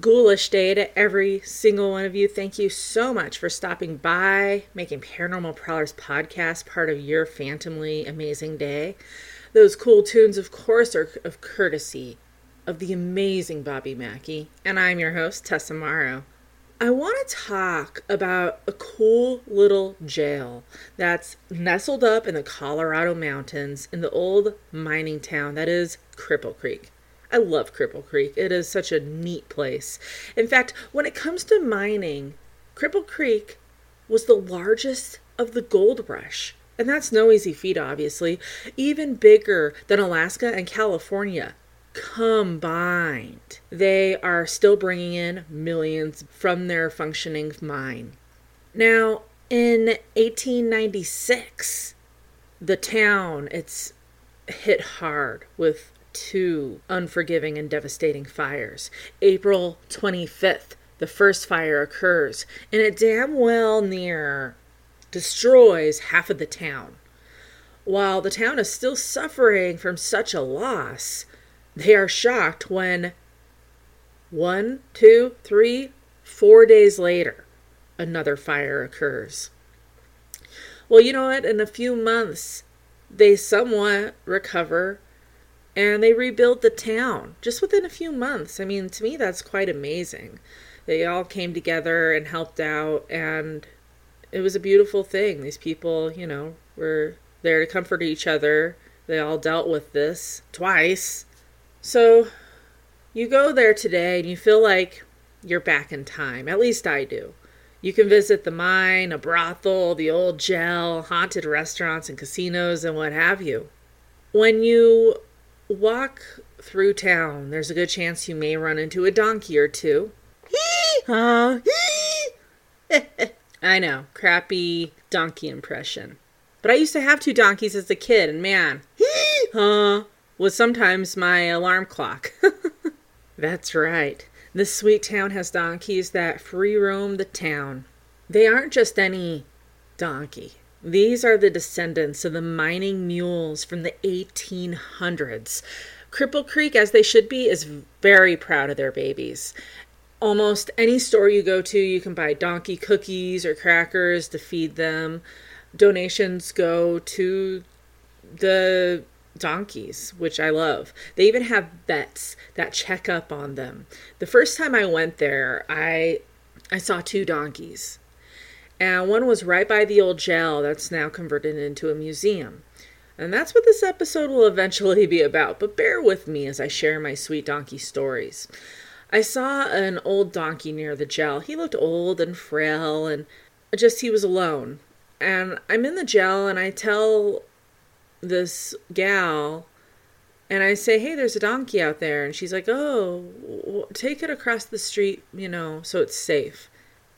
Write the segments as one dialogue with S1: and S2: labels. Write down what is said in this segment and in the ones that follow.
S1: ghoulish day to every single one of you. Thank you so much for stopping by, making Paranormal Prowlers podcast part of your phantomly amazing day. Those cool tunes, of course, are of courtesy of the amazing Bobby Mackey, and I'm your host, Tessa Morrow. I want to talk about a cool little jail that's nestled up in the Colorado mountains in the old mining town that is Cripple Creek. I love Cripple Creek. It is such a neat place. In fact, when it comes to mining, Cripple Creek was the largest of the gold rush. And that's no easy feat, obviously. Even bigger than Alaska and California combined. They are still bringing in millions from their functioning mine. Now, in 1896, the town it's hit hard with two unforgiving and devastating fires. April 25th, the first fire occurs, and it damn well near destroys half of the town. While the town is still suffering from such a loss, they are shocked when one, two, three, four days later, another fire occurs. Well, you know what? In a few months, they somewhat recover and they rebuilt the town just within a few months. I mean, to me, that's quite amazing. They all came together and helped out, and it was a beautiful thing. These people, you know, were there to comfort each other. They all dealt with this twice. So you go there today and you feel like you're back in time. At least I do. You can visit the mine, a brothel, the old jail, haunted restaurants and casinos, and what have you. When you walk through town, there's a good chance you may run into a donkey or two. I know, crappy donkey impression. But I used to have two donkeys as a kid, and man, Hee! huh, was sometimes my alarm clock. That's right. This sweet town has donkeys that free roam the town. They aren't just any donkey. These are the descendants of the mining mules from the 1800s. Cripple Creek, as they should be, is very proud of their babies. Almost any store you go to, you can buy donkey cookies or crackers to feed them. Donations go to the donkeys, which I love. They even have vets that check up on them. The first time I went there, I I saw two donkeys and one was right by the old jail that's now converted into a museum. And that's what this episode will eventually be about, but bear with me as I share my sweet donkey stories. I saw an old donkey near the jail. He looked old and frail and just he was alone. And I'm in the jail and I tell this gal and I say, "Hey, there's a donkey out there." And she's like, "Oh, take it across the street, you know, so it's safe."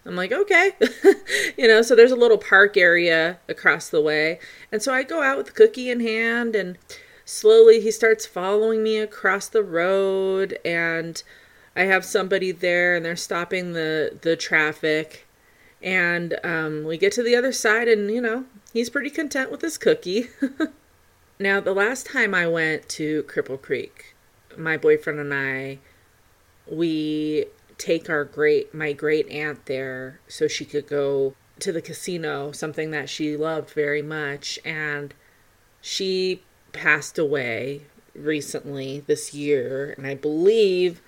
S1: I'm like, okay. you know, so there's a little park area across the way. And so I go out with the cookie in hand and slowly he starts following me across the road and I have somebody there and they're stopping the the traffic and um, we get to the other side and you know he's pretty content with his cookie now the last time i went to cripple creek my boyfriend and i we take our great my great aunt there so she could go to the casino, something that she loved very much and she passed away recently this year and I believe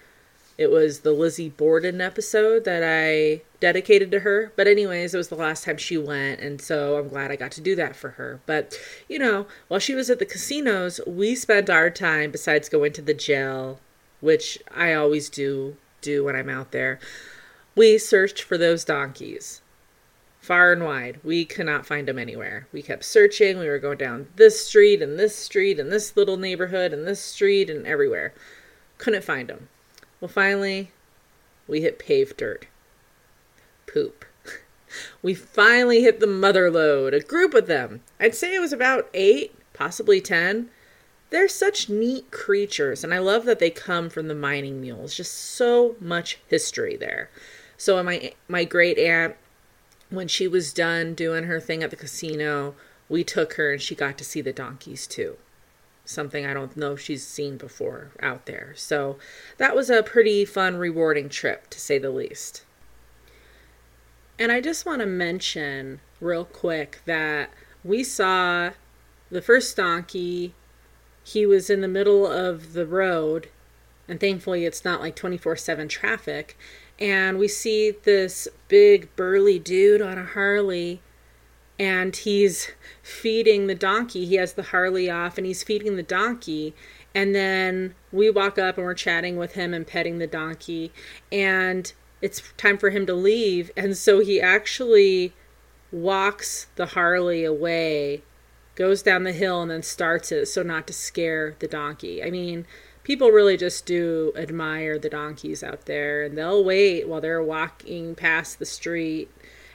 S1: it was the Lizzie Borden episode that I dedicated to her. But, anyways, it was the last time she went, and so I'm glad I got to do that for her. But, you know, while she was at the casinos, we spent our time, besides going to the jail, which I always do do when I'm out there. We searched for those donkeys far and wide. We could not find them anywhere. We kept searching. We were going down this street and this street and this little neighborhood and this street and everywhere. Couldn't find them. Well, finally, we hit paved dirt. Poop. We finally hit the mother lode, a group of them. I'd say it was about eight, possibly ten they're such neat creatures and i love that they come from the mining mules just so much history there so my my great aunt when she was done doing her thing at the casino we took her and she got to see the donkeys too something I don't know she's seen before out there. So that was a pretty fun, rewarding trip, to say the least. And I just want to mention real quick that we saw the first donkey. He was in the middle of the road, and thankfully it's not like 24 7 traffic. And we see this big burly dude on a Harley and he's feeding the donkey. He has the Harley off and he's feeding the donkey. And then we walk up and we're chatting with him and petting the donkey. And it's time for him to leave. And so he actually walks the Harley away, goes down the hill, and then starts it so not to scare the donkey. I mean, people really just do admire the donkeys out there and they'll wait while they're walking past the street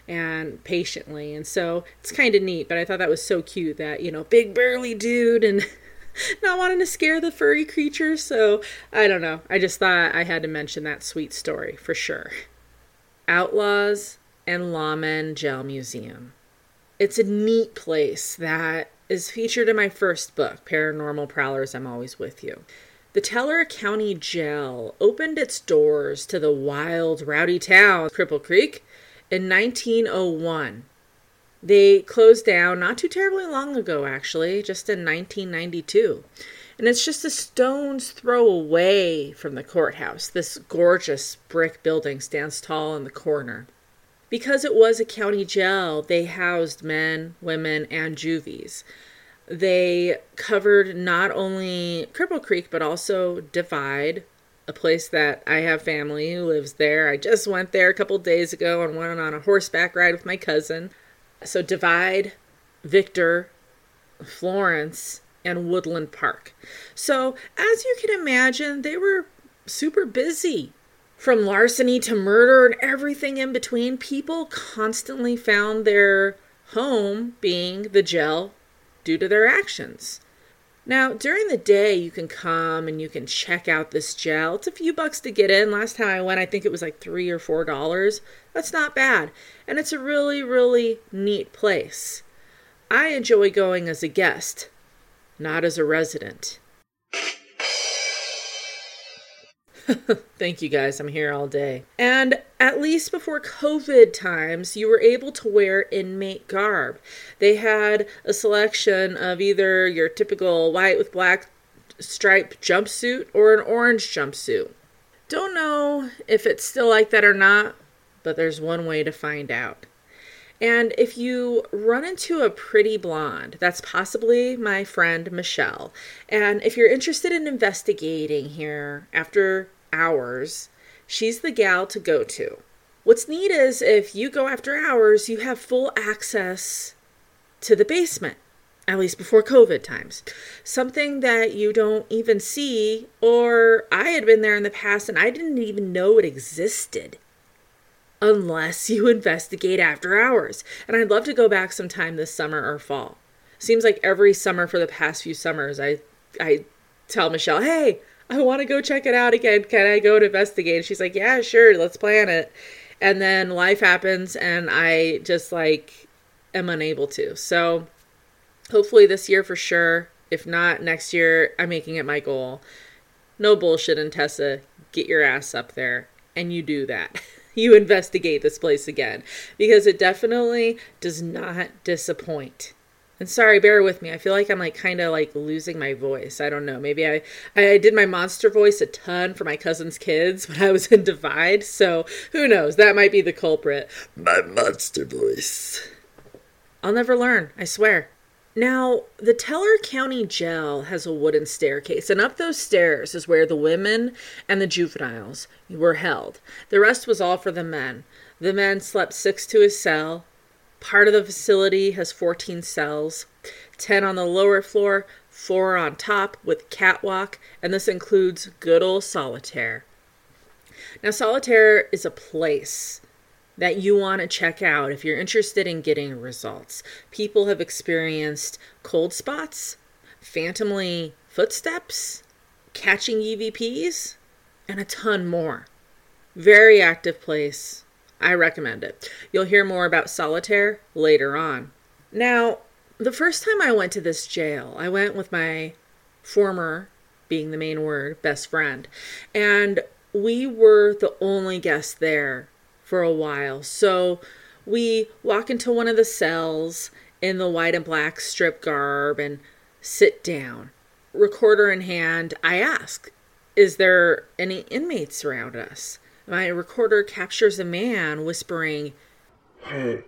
S1: and patiently. And so it's kind of neat, but I thought that was so cute that, you know, big burly dude and not wanting to scare the furry creature. So I don't know. I just thought I had to mention that sweet story for sure. Outlaws and Lawmen Jail Museum. It's a neat place that is featured in my first book, Paranormal Prowlers I'm Always With You. The Teller County Jail opened its doors to the wild, rowdy town, Cripple Creek, in 1901. They closed down not too terribly long ago, actually, just in 1992. And it's just a stone's throw away from the courthouse. This gorgeous brick building stands tall in the corner. Because it was a county jail, they housed men, women, and juvies. They covered not only Cripple Creek, but also Divide, a place that I have family who lives there. I just went there a couple days ago and went on a horseback ride with my cousin. So, Divide, Victor, Florence, and Woodland Park. So, as you can imagine, they were super busy. From larceny to murder and everything in between, people constantly found their home being the jail due to their actions. Now, during the day, you can come and you can check out this jail. It's a few bucks to get in. Last time I went, I think it was like three or four dollars. That's not bad. And it's a really, really neat place. I enjoy going as a guest, not as a resident. Thank you guys. I'm here all day. And at least before COVID times, you were able to wear inmate garb. They had a selection of either your typical white with black striped jumpsuit or an orange jumpsuit. Don't know if it's still like that or not, but there's one way to find out. And if you run into a pretty blonde, that's possibly my friend Michelle. And if you're interested in investigating here after hours, she's the gal to go to. What's neat is if you go after hours, you have full access to the basement, at least before COVID times. Something that you don't even see, or I had been there in the past and I didn't even know it existed unless you investigate after hours. And I'd love to go back sometime this summer or fall. Seems like every summer for the past few summers, I I tell Michelle, "Hey, I want to go check it out again. Can I go to investigate? She's like, yeah, sure, let's plan it. And then life happens, and I just like am unable to. So hopefully this year for sure. If not, next year, I'm making it my goal. No bullshit, and Tessa, get your ass up there and you do that. you investigate this place again because it definitely does not disappoint. And sorry, bear with me. I feel like I'm like kind of like losing my voice. I don't know. Maybe I I did my monster voice a ton for my cousin's kids when I was in Divide. So who knows? That might be the culprit.
S2: My monster voice.
S1: I'll never learn. I swear. Now, the Teller County Jail has a wooden staircase, and up those stairs is where the women and the juveniles were held. The rest was all for the men. The men slept six to a cell, Part of the facility has 14 cells, 10 on the lower floor, 4 on top with catwalk, and this includes good old solitaire. Now, solitaire is a place that you want to check out if you're interested in getting results. People have experienced cold spots, phantomly footsteps, catching EVPs, and a ton more. Very active place. I recommend it. You'll hear more about solitaire later on. Now, the first time I went to this jail, I went with my former being the main word, best friend. And we were the only guests there for a while. So we walk into one of the cells in the white and black strip garb and sit down. Recorder in hand, I ask, Is there any inmates around us? My recorder captures a man whispering,
S2: Hey.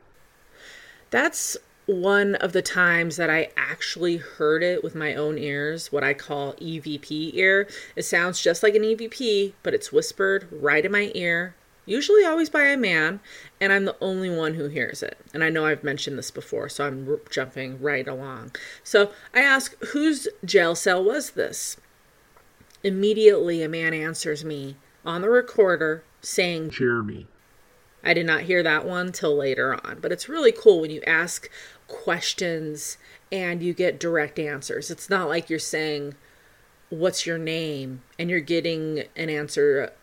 S1: That's one of the times that I actually heard it with my own ears, what I call EVP ear. It sounds just like an EVP, but it's whispered right in my ear, usually always by a man, and I'm the only one who hears it. And I know I've mentioned this before, so I'm r- jumping right along. So I ask, whose jail cell was this? Immediately, a man answers me on the recorder saying,
S2: Jeremy.
S1: I did not hear that one till later on, but it's really cool when you ask questions and you get direct answers. It's not like you're saying, What's your name? and you're getting an answer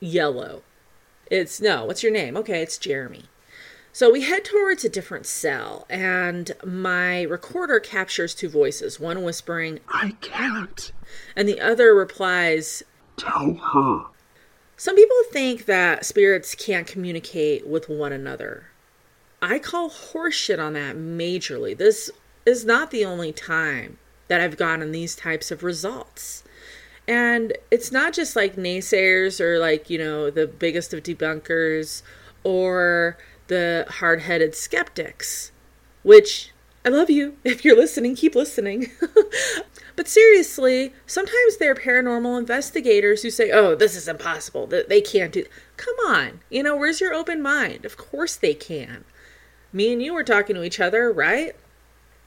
S1: yellow. It's no, what's your name? Okay, it's Jeremy. So we head towards a different cell, and my recorder captures two voices one whispering,
S2: I can't.
S1: and the other replies,
S2: Tell her.
S1: Some people think that spirits can't communicate with one another. I call horseshit on that majorly. This is not the only time that I've gotten these types of results. And it's not just like naysayers or like, you know, the biggest of debunkers or the hard headed skeptics, which I love you. If you're listening, keep listening. but seriously, sometimes there are paranormal investigators who say, oh, this is impossible. They can't do. Come on. You know, where's your open mind? Of course they can. Me and you were talking to each other, right?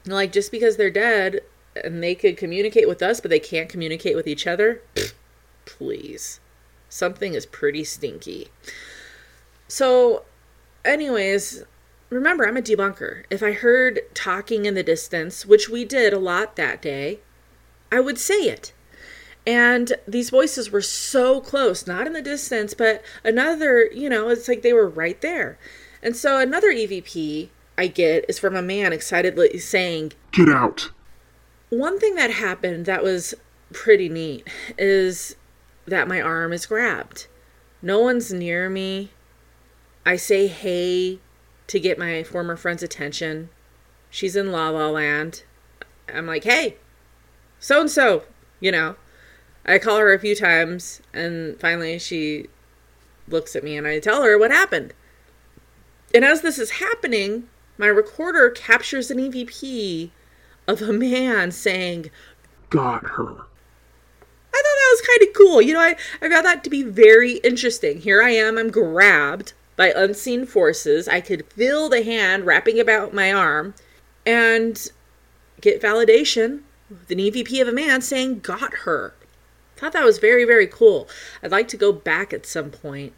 S1: Like, just because they're dead and they could communicate with us, but they can't communicate with each other? Please. Something is pretty stinky. So, anyways, remember, I'm a debunker. If I heard talking in the distance, which we did a lot that day, I would say it. And these voices were so close, not in the distance, but another, you know, it's like they were right there. And so another EVP I get is from a man excitedly saying,
S2: Get out.
S1: one thing that happened that was pretty neat is that my arm is grabbed. No one's near me. I say hey to get my former friend's attention. She's in La La Land. I'm like, hey, so and so, you know. I call her a few times, and finally she looks at me and I tell her what happened. And as this is happening, my recorder captures an EVP of a man saying,
S2: Got her.
S1: I thought that was kind of cool. You know, I, I found that to be very interesting. Here I am, I'm grabbed by unseen forces. I could feel the hand wrapping about my arm and get validation an EVP of a man saying, Got her. Thought that was very, very cool. I'd like to go back at some point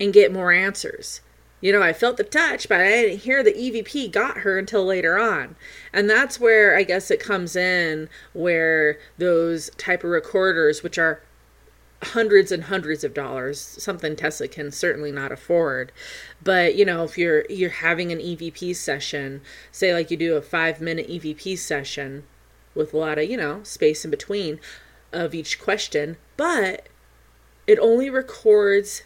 S1: and get more answers. You know, I felt the touch, but I didn't hear the EVP got her until later on. And that's where I guess it comes in where those type of recorders, which are hundreds and hundreds of dollars, something Tessa can certainly not afford. But, you know, if you're you're having an EVP session, say like you do a 5-minute EVP session with a lot of, you know, space in between of each question, but it only records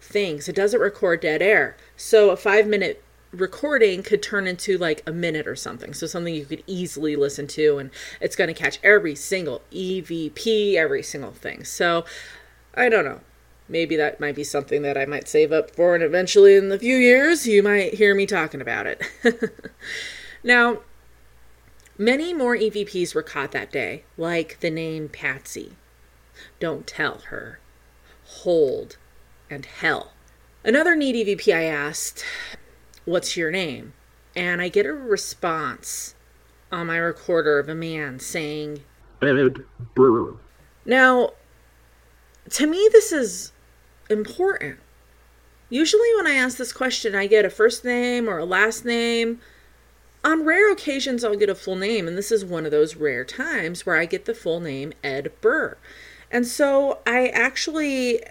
S1: things. It doesn't record dead air. So a five minute recording could turn into like a minute or something. So something you could easily listen to and it's going to catch every single EVP, every single thing. So I don't know. Maybe that might be something that I might save up for and eventually in the few years you might hear me talking about it. now, many more EVPs were caught that day, like the name Patsy. Don't tell her. Hold and hell. Another neat EVP I asked, What's your name? And I get a response on my recorder of a man saying,
S2: Ed Brewer.
S1: Now, to me, this is important. Usually, when I ask this question, I get a first name or a last name. On rare occasions, I'll get a full name, and this is one of those rare times where I get the full name Ed Burr. And so I actually,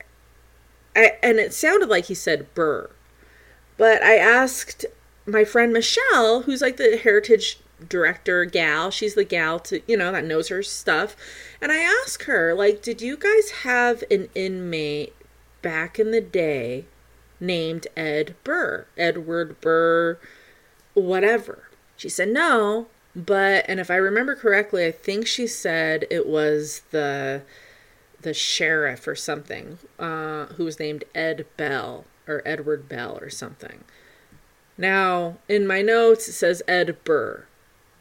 S1: I, and it sounded like he said Burr, but I asked my friend Michelle, who's like the heritage director gal. She's the gal to, you know, that knows her stuff. And I ask her, like, did you guys have an inmate back in the day named Ed Burr? Edward Burr, whatever. She said no, but and if I remember correctly, I think she said it was the the sheriff or something, uh, who was named Ed Bell or Edward Bell or something. Now, in my notes, it says Ed Burr.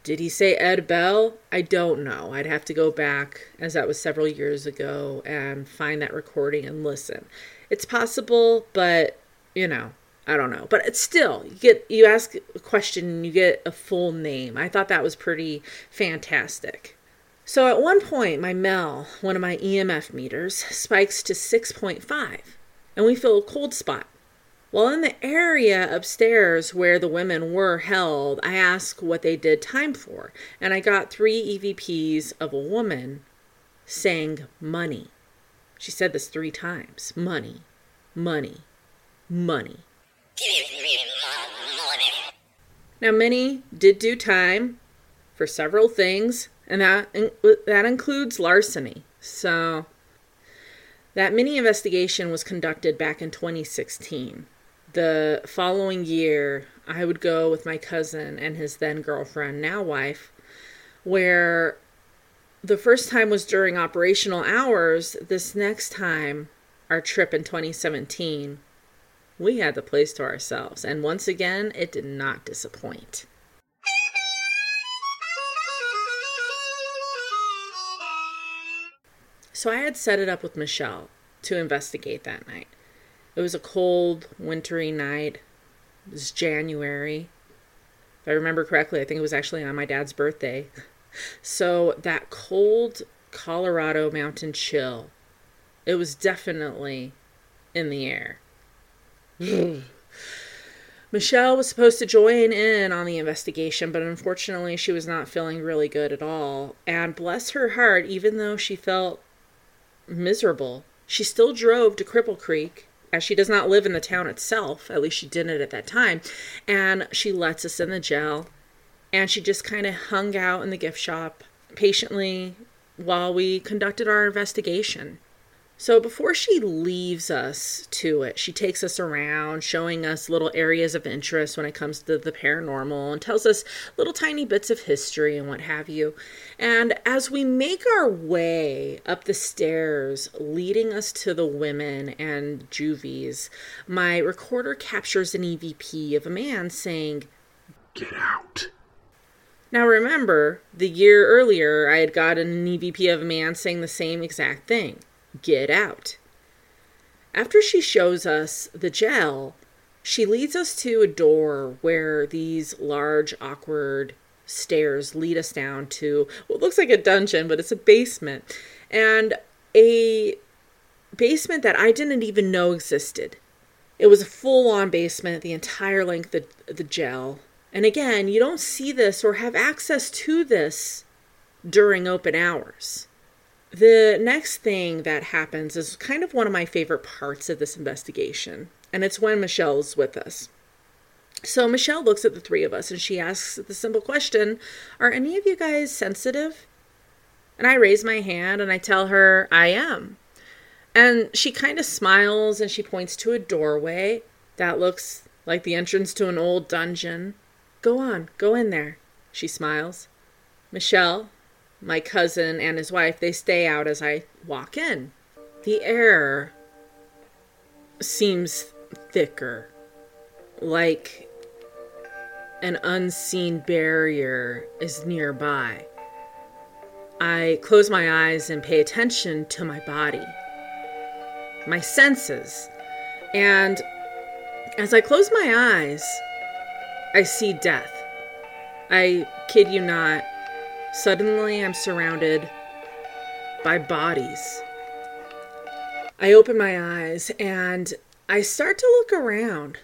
S1: Did he say Ed Bell? I don't know. I'd have to go back, as that was several years ago, and find that recording and listen. It's possible, but you know, I don't know. But it's still, you get you ask a question and you get a full name. I thought that was pretty fantastic. So at one point, my MEL, one of my EMF meters, spikes to 6.5, and we feel a cold spot. While in the area upstairs where the women were held, I asked what they did time for, and I got three EVPs of a woman saying money. She said this three times money, money, money. Now, many did do time for several things, and that that includes larceny. So, that mini investigation was conducted back in 2016 the following year, I would go with my cousin and his then girlfriend, now wife, where the first time was during operational hours. This next time, our trip in 2017, we had the place to ourselves. And once again, it did not disappoint. So I had set it up with Michelle to investigate that night. It was a cold, wintry night. It was January. If I remember correctly, I think it was actually on my dad's birthday. So that cold Colorado mountain chill, it was definitely in the air. Michelle was supposed to join in on the investigation, but unfortunately, she was not feeling really good at all. And bless her heart, even though she felt miserable, she still drove to Cripple Creek as she does not live in the town itself, at least she didn't at that time, and she lets us in the jail. And she just kind of hung out in the gift shop patiently while we conducted our investigation. So before she leaves us to it, she takes us around, showing us little areas of interest when it comes to the paranormal and tells us little tiny bits of history and what have you. And as we make our way up the stairs leading us to the women and juvies, my recorder captures an EVP of a man saying,
S2: Get out.
S1: Now remember, the year earlier I had gotten an EVP of a man saying the same exact thing get out. After she shows us the gel, she leads us to a door where these large, awkward stairs lead us down to what looks like a dungeon, but it's a basement. And a basement that I didn't even know existed. It was a full on basement, the entire length of the gel. And again, you don't see this or have access to this during open hours. The next thing that happens is kind of one of my favorite parts of this investigation, and it's when Michelle's with us. So Michelle looks at the three of us and she asks the simple question Are any of you guys sensitive? And I raise my hand and I tell her I am. And she kind of smiles and she points to a doorway that looks like the entrance to an old dungeon. Go on, go in there, she smiles. Michelle, my cousin and his wife, they stay out as I walk in. The air seems thicker, like an unseen barrier is nearby. I close my eyes and pay attention to my body, my senses. And as I close my eyes, I see death. I kid you not, Suddenly, I'm surrounded by bodies. I open my eyes and I start to look around.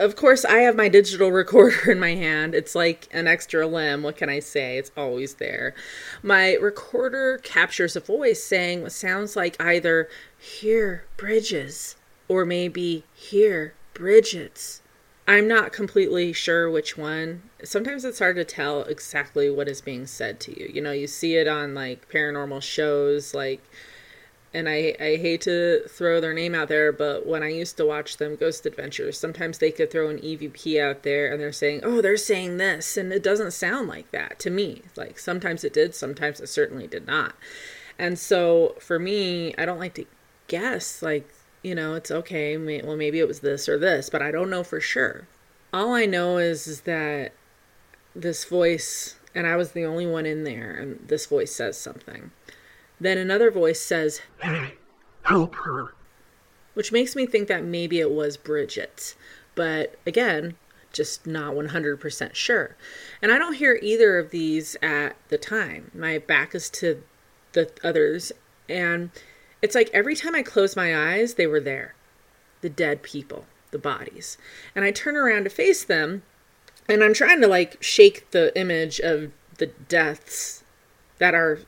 S1: Of course, I have my digital recorder in my hand. It's like an extra limb. What can I say? It's always there. My recorder captures a voice saying what sounds like either here, Bridges, or maybe here, Bridget's. I'm not completely sure which one. Sometimes it's hard to tell exactly what is being said to you. You know, you see it on like paranormal shows, like, and I, I hate to throw their name out there, but when I used to watch them, Ghost Adventures, sometimes they could throw an EVP out there and they're saying, oh, they're saying this. And it doesn't sound like that to me. Like sometimes it did, sometimes it certainly did not. And so for me, I don't like to guess, like, you know, it's okay. Well, maybe it was this or this, but I don't know for sure. All I know is, is that this voice, and I was the only one in there, and this voice says something. Then another voice says,
S2: Hey, help her.
S1: which makes me think that maybe it was Bridget. But again, just not 100% sure. And I don't hear either of these at the time. My back is to the others, and it's like every time I closed my eyes, they were there. The dead people, the bodies. And I turn around to face them, and I'm trying to like shake the image of the deaths that are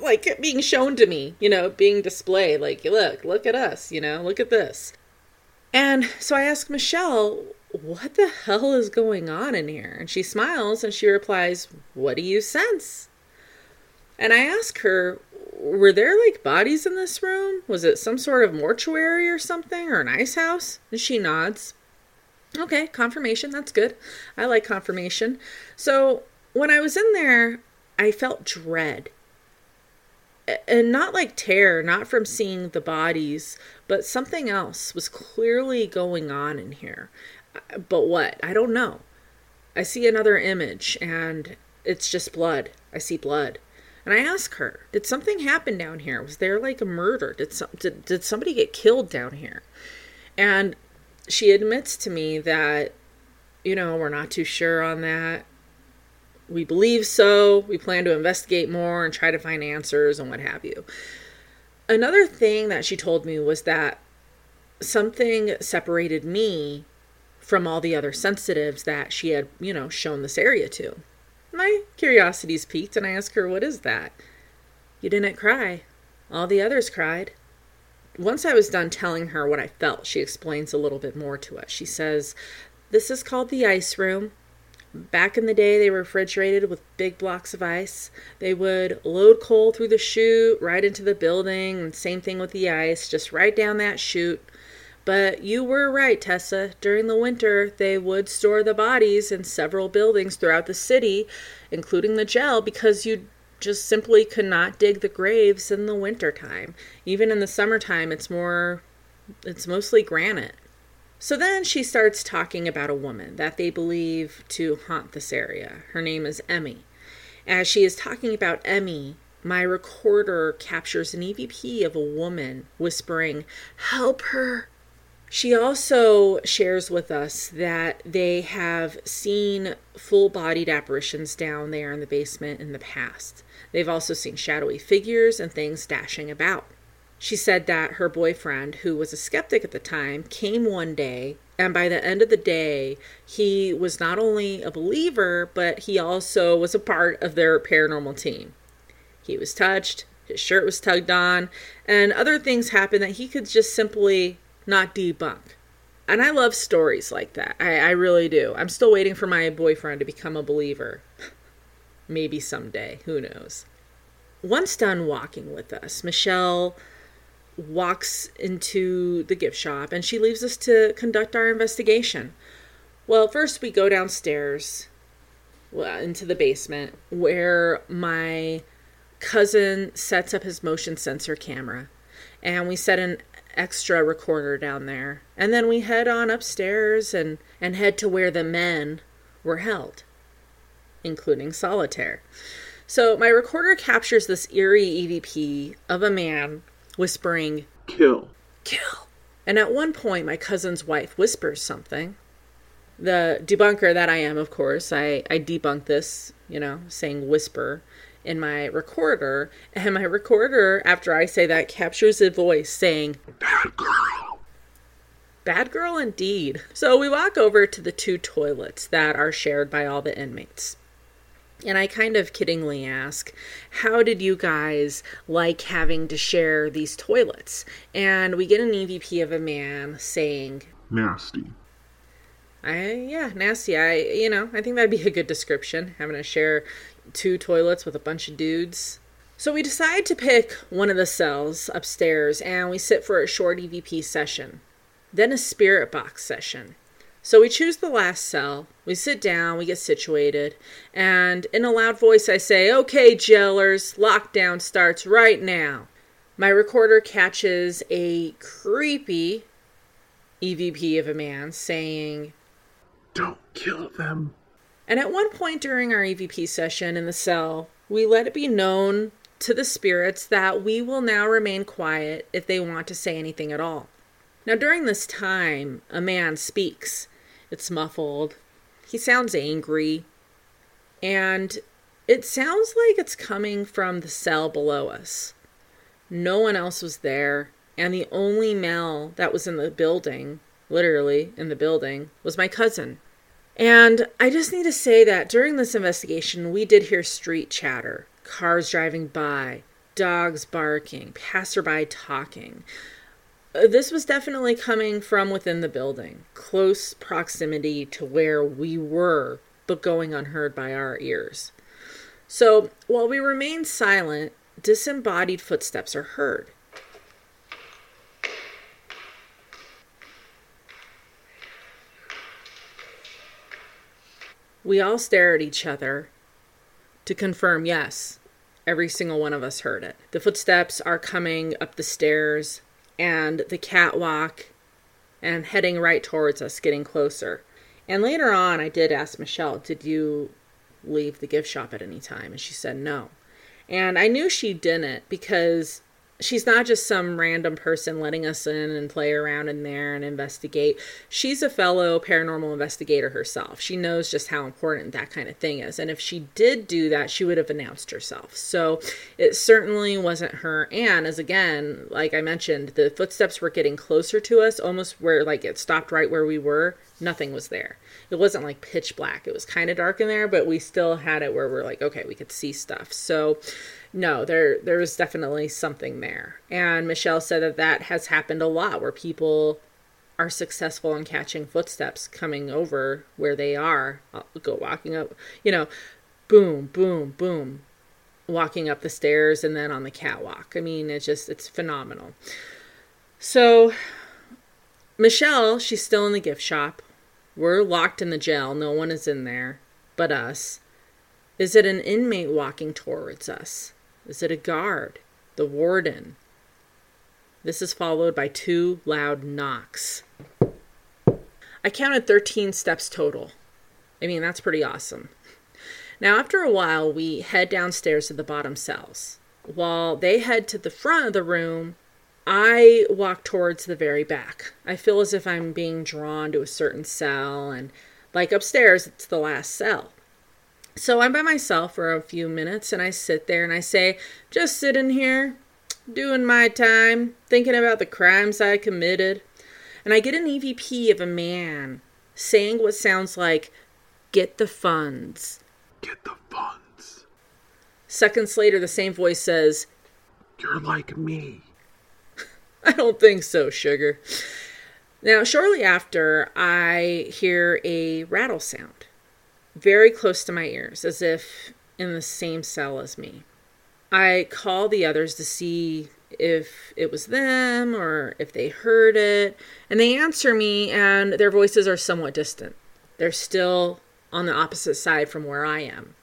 S1: like being shown to me, you know, being displayed. Like, look, look at us, you know, look at this. And so I ask Michelle, what the hell is going on in here? And she smiles and she replies, What do you sense? And I ask her, were there like bodies in this room? Was it some sort of mortuary or something or an ice house? And she nods. Okay, confirmation. That's good. I like confirmation. So when I was in there, I felt dread. And not like terror, not from seeing the bodies, but something else was clearly going on in here. Uh, but what? I don't know. I see another image and it's just blood. I see blood. And I ask her, did something happen down here? Was there like a murder? Did some did, did somebody get killed down here? And she admits to me that you know, we're not too sure on that. We believe so. We plan to investigate more and try to find answers and what have you. Another thing that she told me was that something separated me from all the other sensitives that she had, you know, shown this area to. My curiosity's piqued, and I ask her, What is that? You didn't cry. All the others cried. Once I was done telling her what I felt, she explains a little bit more to us. She says, This is called the ice room. Back in the day, they refrigerated with big blocks of ice. They would load coal through the chute right into the building, and same thing with the ice, just right down that chute. But you were right, Tessa. During the winter, they would store the bodies in several buildings throughout the city, including the jail, because you just simply could not dig the graves in the winter time. Even in the summertime, it's more, it's mostly granite. So then she starts talking about a woman that they believe to haunt this area. Her name is Emmy. As she is talking about Emmy, my recorder captures an EVP of a woman whispering, Help her! She also shares with us that they have seen full bodied apparitions down there in the basement in the past. They've also seen shadowy figures and things dashing about. She said that her boyfriend, who was a skeptic at the time, came one day, and by the end of the day, he was not only a believer, but he also was a part of their paranormal team. He was touched, his shirt was tugged on, and other things happened that he could just simply not debunk. And I love stories like that. I, I really do. I'm still waiting for my boyfriend to become a believer. Maybe someday. Who knows? Once done walking with us, Michelle walks into the gift shop and she leaves us to conduct our investigation. Well, first we go downstairs well, into the basement where my cousin sets up his motion sensor camera and we set an extra recorder down there. And then we head on upstairs and, and head to where the men were held, including solitaire. So my recorder captures this eerie EVP of a man whispering,
S2: Kill.
S1: Kill. And at one point, my cousin's wife whispers something. The debunker that I am, of course, I, I debunk this, you know, saying whisper in my recorder. And my recorder, after I say that, captures a voice saying,
S2: Bad girl.
S1: Bad girl indeed. So we walk over to the two toilets that are shared by all the inmates. And I kind of kiddingly ask, How did you guys like having to share these toilets? And we get an EVP of a man saying,
S2: Nasty.
S1: I yeah, nasty. I you know, I think that'd be a good description, having to share two toilets with a bunch of dudes. So we decide to pick one of the cells upstairs and we sit for a short EVP session. Then a spirit box session. So we choose the last cell, we sit down, we get situated, and in a loud voice I say, Okay, jailers, lockdown starts right now. My recorder catches a creepy EVP of a man saying,
S2: Don't kill them.
S1: And at one point during our EVP session in the cell, we let it be known to the spirits that we will now remain quiet if they want to say anything at all. Now, during this time, a man speaks. It's muffled. He sounds angry. And it sounds like it's coming from the cell below us. No one else was there. And the only male that was in the building, literally in the building, was my cousin. And I just need to say that during this investigation, we did hear street chatter, cars driving by, dogs barking, passerby talking. Uh, This was definitely coming from within the building, close proximity to where we were, but going unheard by our ears. So while we remain silent, disembodied footsteps are heard. We all stare at each other to confirm yes, every single one of us heard it. The footsteps are coming up the stairs and the catwalk and heading right towards us, getting closer. And later on, I did ask Michelle, Did you leave the gift shop at any time? And she said no. And I knew she didn't because she's not just some random person letting us in and play around in there and investigate. She's a fellow paranormal investigator herself. She knows just how important that kind of thing is. And if she did do that, she would have announced herself. So it certainly wasn't her. And as again, like I mentioned, the footsteps were getting closer to us, almost where like it stopped right where we were. Nothing was there. It wasn't like pitch black. It was kind of dark in there, but we still had it where we're like, okay, we could see stuff. So no, there there was definitely something there. And Michelle said that that has happened a lot where people are successful in catching footsteps coming over where they are, uh, go walking up, you know, boom, boom, boom, walking up the stairs and then on the catwalk. I mean, it's just it's phenomenal. So Michelle, she's still in the gift shop. We're locked in the jail. No one is in there but us. Is it an inmate walking towards us? Is it a guard? The warden? This is followed by two loud knocks. I counted 13 steps total. I mean, that's pretty awesome. Now, after a while, we head downstairs to the bottom cells. While they head to the front of the room, I walk towards the very back. I feel as if I'm being drawn to a certain cell, and like upstairs, it's the last cell. So I'm by myself for a few minutes and I sit there and I say, just sitting here, doing my time, thinking about the crimes I committed. And I get an EVP of a man saying what sounds like, get the funds.
S2: Get the funds.
S1: Seconds later, the same voice says,
S2: You're like me.
S1: I don't think so, sugar. Now, shortly after, I hear a rattle sound very close to my ears, as if in the same cell as me. I call the others to see if it was them or if they heard it, and they answer me, and their voices are somewhat distant. They're still on the opposite side from where I am,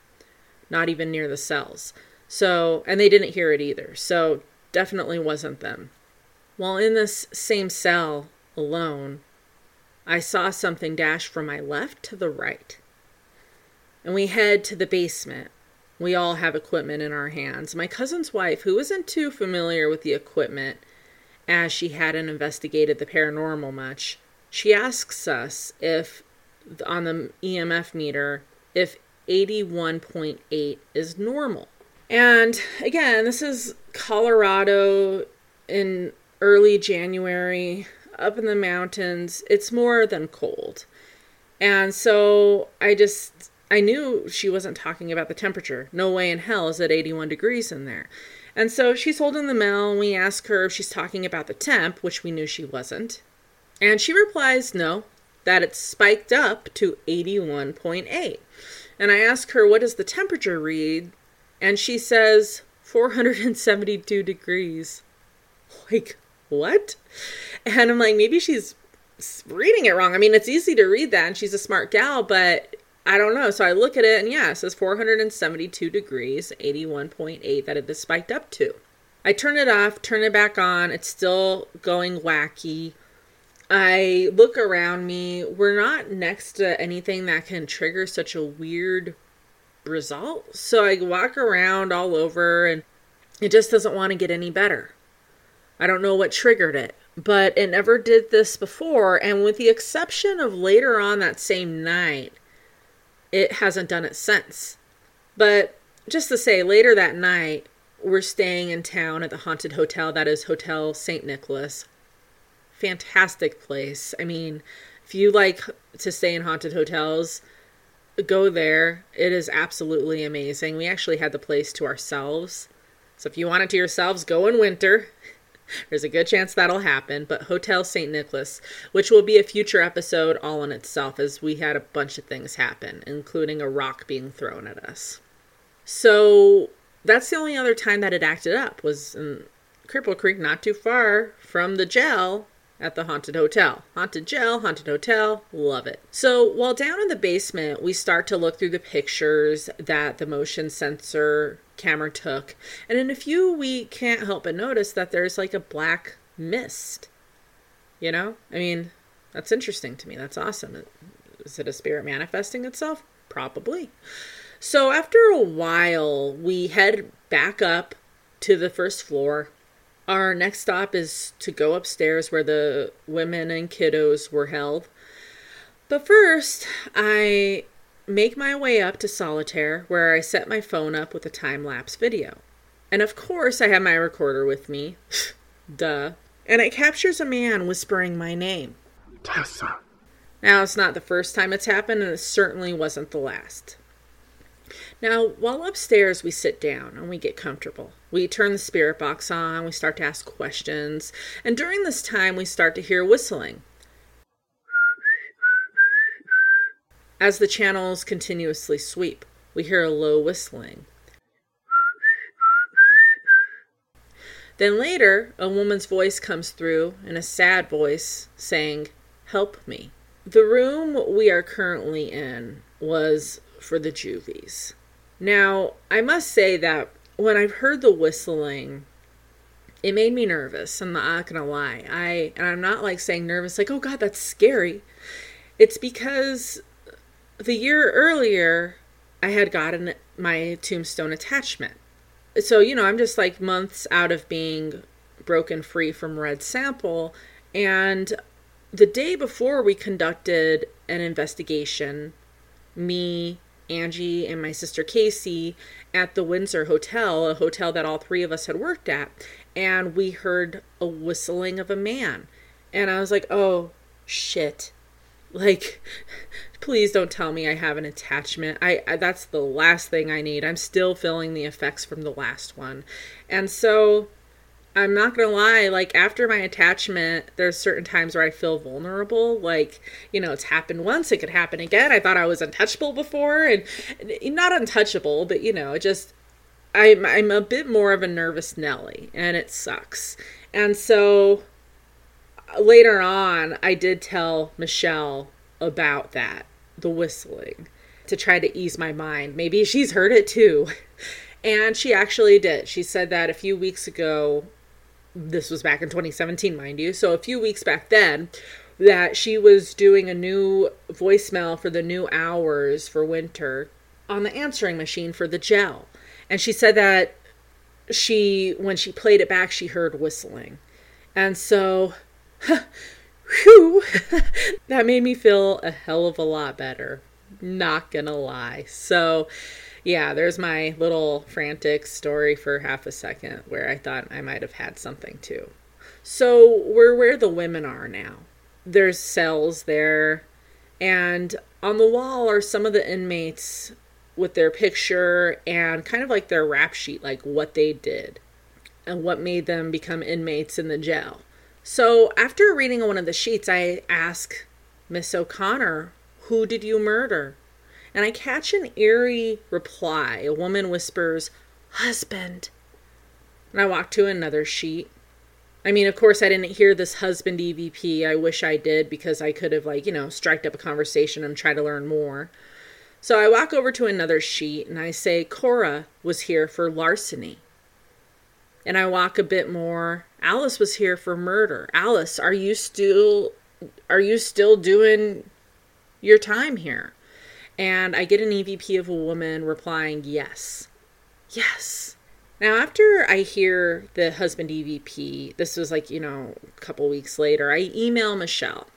S1: not even near the cells. So, and they didn't hear it either. So, definitely wasn't them. While in this same cell alone, I saw something dash from my left to the right. And we head to the basement. We all have equipment in our hands. My cousin's wife, who isn't too familiar with the equipment, as she hadn't investigated the paranormal much, she asks us if on the EMF meter if 81.8 is normal. And again, this is Colorado in early January, up in the mountains. It's more than cold. And so I just I knew she wasn't talking about the temperature. No way in hell is it 81 degrees in there. And so she's holding the mail, and we ask her if she's talking about the temp, which we knew she wasn't. And she replies, no, that it spiked up to 81.8. And I ask her, what does the temperature read? And she says, 472 degrees. Like, what? And I'm like, maybe she's reading it wrong. I mean, it's easy to read that, and she's a smart gal, but I don't know. So I look at it, and yeah, it says 472 degrees, 81.8 that it is spiked up to. I turn it off, turn it back on. It's still going wacky. I look around me. We're not next to anything that can trigger such a weird result. So I walk around all over and it just doesn't want to get any better. I don't know what triggered it, but it never did this before. And with the exception of later on that same night, it hasn't done it since. But just to say, later that night, we're staying in town at the haunted hotel that is Hotel St. Nicholas. Fantastic place. I mean, if you like to stay in haunted hotels, go there. It is absolutely amazing. We actually had the place to ourselves. So if you want it to yourselves, go in winter. There's a good chance that'll happen. But Hotel St. Nicholas, which will be a future episode all in itself, as we had a bunch of things happen, including a rock being thrown at us. So that's the only other time that it acted up was in Cripple Creek, not too far from the jail at the haunted hotel. Haunted jail, haunted hotel, love it. So while down in the basement, we start to look through the pictures that the motion sensor camera took, and in a few we can't help but notice that there's like a black mist. You know, I mean, that's interesting to me. That's awesome. Is it a spirit manifesting itself? Probably. So after a while, we head back up to the first floor. Our next stop is to go upstairs where the women and kiddos were held. But first, I make my way up to solitaire where I set my phone up with a time lapse video. And of course, I have my recorder with me. Duh. And it captures a man whispering my name.
S2: Tessa.
S1: Now, it's not the first time it's happened, and it certainly wasn't the last. Now, while upstairs, we sit down and we get comfortable. We turn the spirit box on, we start to ask questions, and during this time, we start to hear whistling. As the channels continuously sweep, we hear a low whistling. Then later, a woman's voice comes through in a sad voice saying, Help me. The room we are currently in was for the juvies. Now, I must say that when I've heard the whistling, it made me nervous. I'm not gonna lie. I and I'm not like saying nervous, like, oh god, that's scary. It's because the year earlier I had gotten my tombstone attachment. So, you know, I'm just like months out of being broken free from red sample. And the day before we conducted an investigation, me, Angie, and my sister Casey at the Windsor Hotel, a hotel that all three of us had worked at, and we heard a whistling of a man. And I was like, oh, shit. Like, please don't tell me I have an attachment. I, I that's the last thing I need. I'm still feeling the effects from the last one. And so I'm not gonna lie, like after my attachment, there's certain times where I feel vulnerable. Like, you know, it's happened once, it could happen again. I thought I was untouchable before, and not untouchable, but you know, it just I'm I'm a bit more of a nervous Nelly, and it sucks. And so later on, I did tell Michelle about that, the whistling, to try to ease my mind. Maybe she's heard it too. And she actually did. She said that a few weeks ago this was back in 2017, mind you. So a few weeks back then, that she was doing a new voicemail for the new hours for winter on the answering machine for the gel. And she said that she, when she played it back, she heard whistling. And so, whew, that made me feel a hell of a lot better. Not gonna lie. So, yeah, there's my little frantic story for half a second where I thought I might have had something too. So we're where the women are now. There's cells there, and on the wall are some of the inmates with their picture and kind of like their rap sheet, like what they did and what made them become inmates in the jail. So after reading one of the sheets, I ask Miss O'Connor, who did you murder? And I catch an eerie reply. A woman whispers, Husband. And I walk to another sheet. I mean, of course, I didn't hear this husband EVP. I wish I did because I could have, like, you know, striked up a conversation and try to learn more. So I walk over to another sheet and I say, Cora was here for larceny. And I walk a bit more. Alice was here for murder. Alice, are you still are you still doing your time here? And I get an EVP of a woman replying, Yes. Yes. Now, after I hear the husband EVP, this was like, you know, a couple weeks later, I email Michelle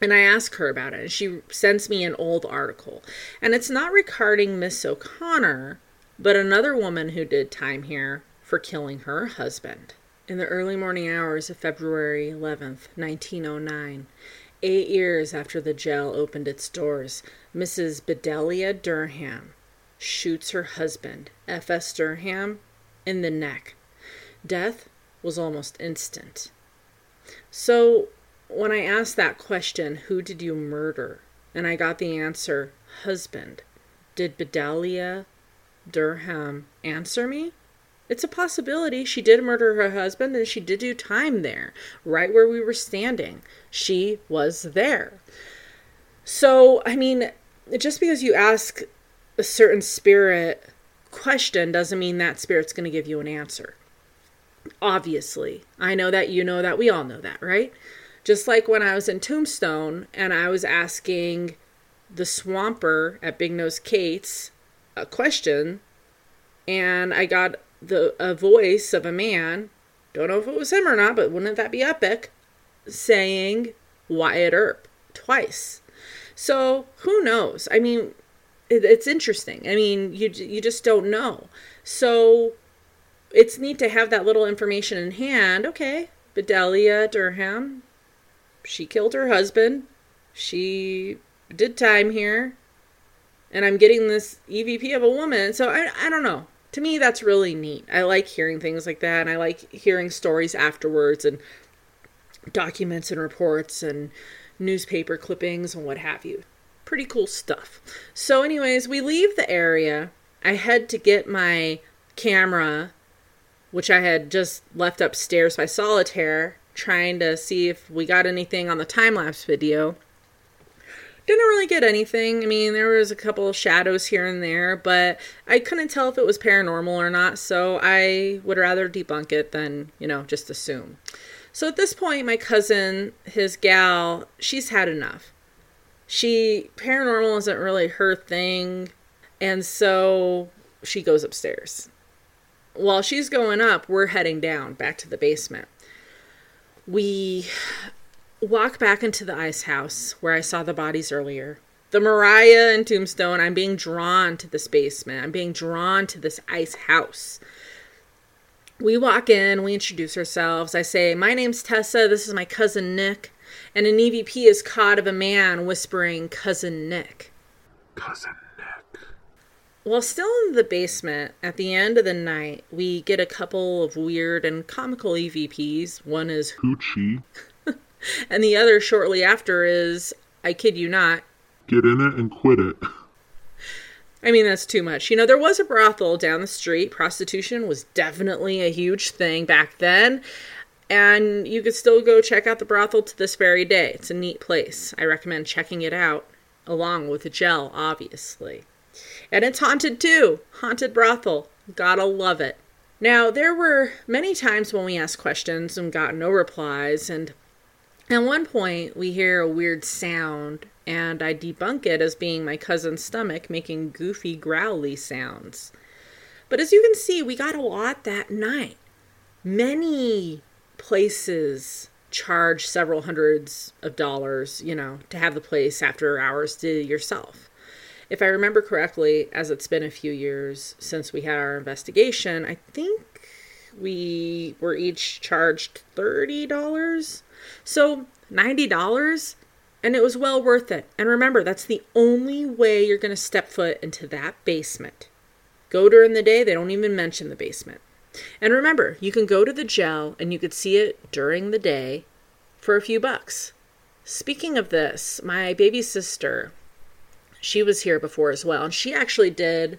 S1: and I ask her about it. And she sends me an old article. And it's not regarding Miss O'Connor, but another woman who did time here for killing her husband. In the early morning hours of February 11th, 1909, eight years after the jail opened its doors, Mrs. Bedelia Durham shoots her husband, F.S. Durham, in the neck. Death was almost instant. So, when I asked that question, who did you murder? And I got the answer, husband. Did Bedelia Durham answer me? It's a possibility. She did murder her husband and she did do time there, right where we were standing. She was there. So, I mean, just because you ask a certain spirit question doesn't mean that spirit's going to give you an answer. Obviously. I know that you know that. We all know that, right? Just like when I was in Tombstone and I was asking the swamper at Big Nose Kate's a question and I got the a voice of a man, don't know if it was him or not, but wouldn't that be epic, saying Wyatt Earp twice. So who knows? I mean, it, it's interesting. I mean, you you just don't know. So it's neat to have that little information in hand. Okay, Bedelia Durham, she killed her husband. She did time here. And I'm getting this EVP of a woman. So I, I don't know. To me, that's really neat. I like hearing things like that. And I like hearing stories afterwards and documents and reports and newspaper clippings and what have you. Pretty cool stuff. So, anyways, we leave the area. I head to get my camera, which I had just left upstairs by Solitaire, trying to see if we got anything on the time lapse video. Didn't really get anything. I mean, there was a couple of shadows here and there, but I couldn't tell if it was paranormal or not, so I would rather debunk it than, you know, just assume. So at this point, my cousin, his gal, she's had enough. She, paranormal isn't really her thing, and so she goes upstairs. While she's going up, we're heading down back to the basement. We walk back into the ice house where I saw the bodies earlier. The Mariah and Tombstone, I'm being drawn to this basement. I'm being drawn to this ice house. We walk in, we introduce ourselves. I say, My name's Tessa, this is my cousin Nick. And an EVP is caught of a man whispering, Cousin Nick.
S2: Cousin Nick.
S1: While still in the basement, at the end of the night, we get a couple of weird and comical EVPs. One is
S2: Hoochie.
S1: and the other shortly after is, I kid you not,
S2: Get in it and quit it.
S1: I mean, that's too much. You know, there was a brothel down the street. Prostitution was definitely a huge thing back then. And you could still go check out the brothel to this very day. It's a neat place. I recommend checking it out, along with the gel, obviously. And it's haunted too. Haunted brothel. Gotta love it. Now, there were many times when we asked questions and got no replies, and at one point we hear a weird sound, and I debunk it as being my cousin's stomach making goofy, growly sounds. But as you can see, we got a lot that night. Many places charge several hundreds of dollars, you know, to have the place after hours to yourself. If I remember correctly, as it's been a few years since we had our investigation, I think we were each charged $30. So $90 and it was well worth it. And remember, that's the only way you're going to step foot into that basement. Go during the day, they don't even mention the basement. And remember, you can go to the gel and you could see it during the day for a few bucks. Speaking of this, my baby sister, she was here before as well, and she actually did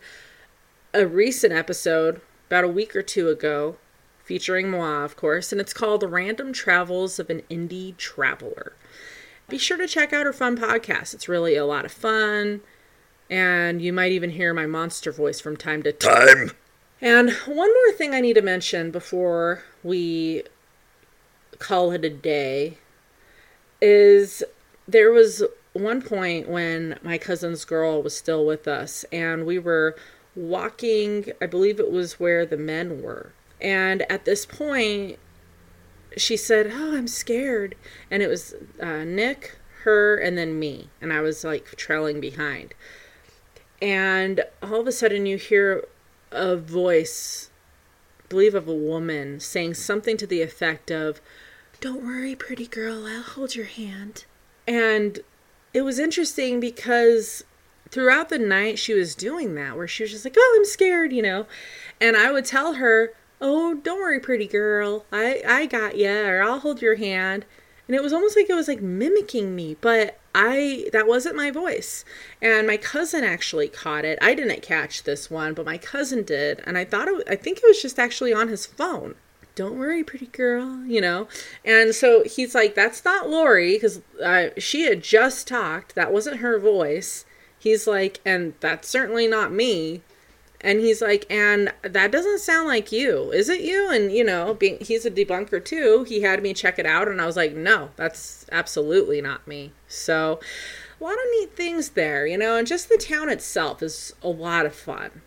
S1: a recent episode about a week or two ago featuring Moi, of course, and it's called The Random Travels of an Indie Traveler. Be sure to check out her fun podcast. It's really a lot of fun, and you might even hear my monster voice from time to time. And one more thing I need to mention before we call it a day is there was one point when my cousin's girl was still with us and we were walking, I believe it was where the men were. And at this point, she said, Oh, I'm scared. And it was uh, Nick, her, and then me. And I was like trailing behind. And all of a sudden, you hear a voice, I believe of a woman, saying something to the effect of, Don't worry, pretty girl, I'll hold your hand. And it was interesting because throughout the night she was doing that, where she was just like, Oh, I'm scared, you know. And I would tell her, Oh, don't worry, pretty girl. I, I got you, or I'll hold your hand. And it was almost like it was like mimicking me, but I that wasn't my voice. And my cousin actually caught it. I didn't catch this one, but my cousin did, and I thought it I think it was just actually on his phone. Don't worry, pretty girl, you know. And so he's like, "That's not Lori because uh, she had just talked. That wasn't her voice." He's like, "And that's certainly not me." And he's like, and that doesn't sound like you. Is it you? And, you know, being, he's a debunker too. He had me check it out, and I was like, no, that's absolutely not me. So, a lot of neat things there, you know, and just the town itself is a lot of fun.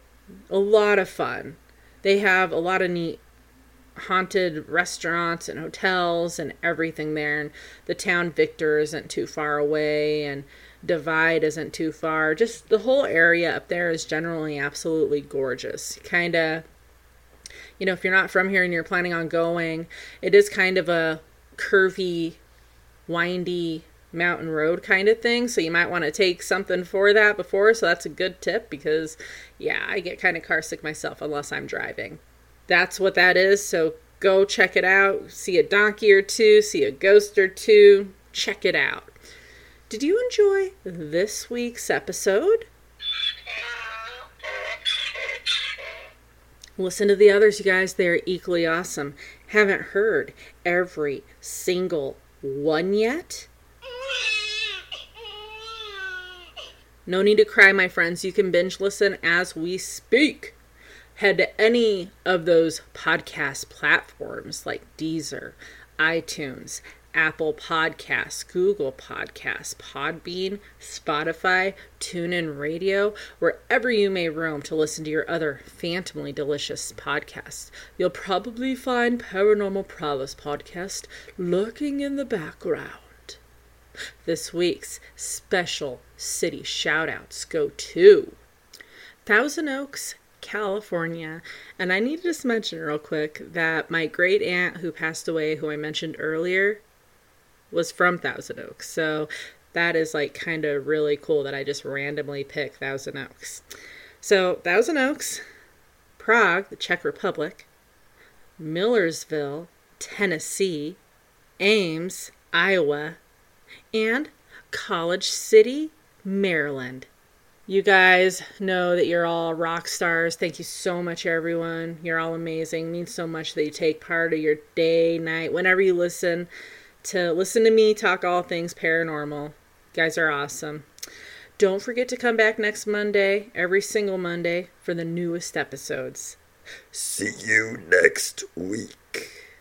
S1: A lot of fun. They have a lot of neat haunted restaurants and hotels and everything there. And the town Victor isn't too far away, and Divide isn't too far. Just the whole area up there is generally absolutely gorgeous. Kind of, you know, if you're not from here and you're planning on going, it is kind of a curvy, windy mountain road kind of thing. So you might want to take something for that before. So that's a good tip because, yeah, I get kind of car sick myself unless I'm driving. That's what that is. So go check it out. See a donkey or two, see a ghost or two. Check it out. Did you enjoy this week's episode? Listen to the others, you guys. They're equally awesome. Haven't heard every single one yet? No need to cry, my friends. You can binge listen as we speak. Head to any of those podcast platforms like Deezer, iTunes, Apple Podcasts, Google Podcasts, Podbean, Spotify, TuneIn Radio, wherever you may roam to listen to your other phantomly delicious podcasts. You'll probably find Paranormal Prowess Podcast lurking in the background. This week's special city shoutouts go to Thousand Oaks, California. And I need to just mention real quick that my great aunt who passed away, who I mentioned earlier, was from Thousand Oaks. So that is like kind of really cool that I just randomly pick Thousand Oaks. So Thousand Oaks, Prague, the Czech Republic, Millersville, Tennessee, Ames, Iowa, and College City, Maryland. You guys know that you're all rock stars. Thank you so much, everyone. You're all amazing. It means so much that you take part of your day, night, whenever you listen to listen to me talk all things paranormal. You guys are awesome. Don't forget to come back next Monday, every single Monday, for the newest episodes.
S3: See you next week.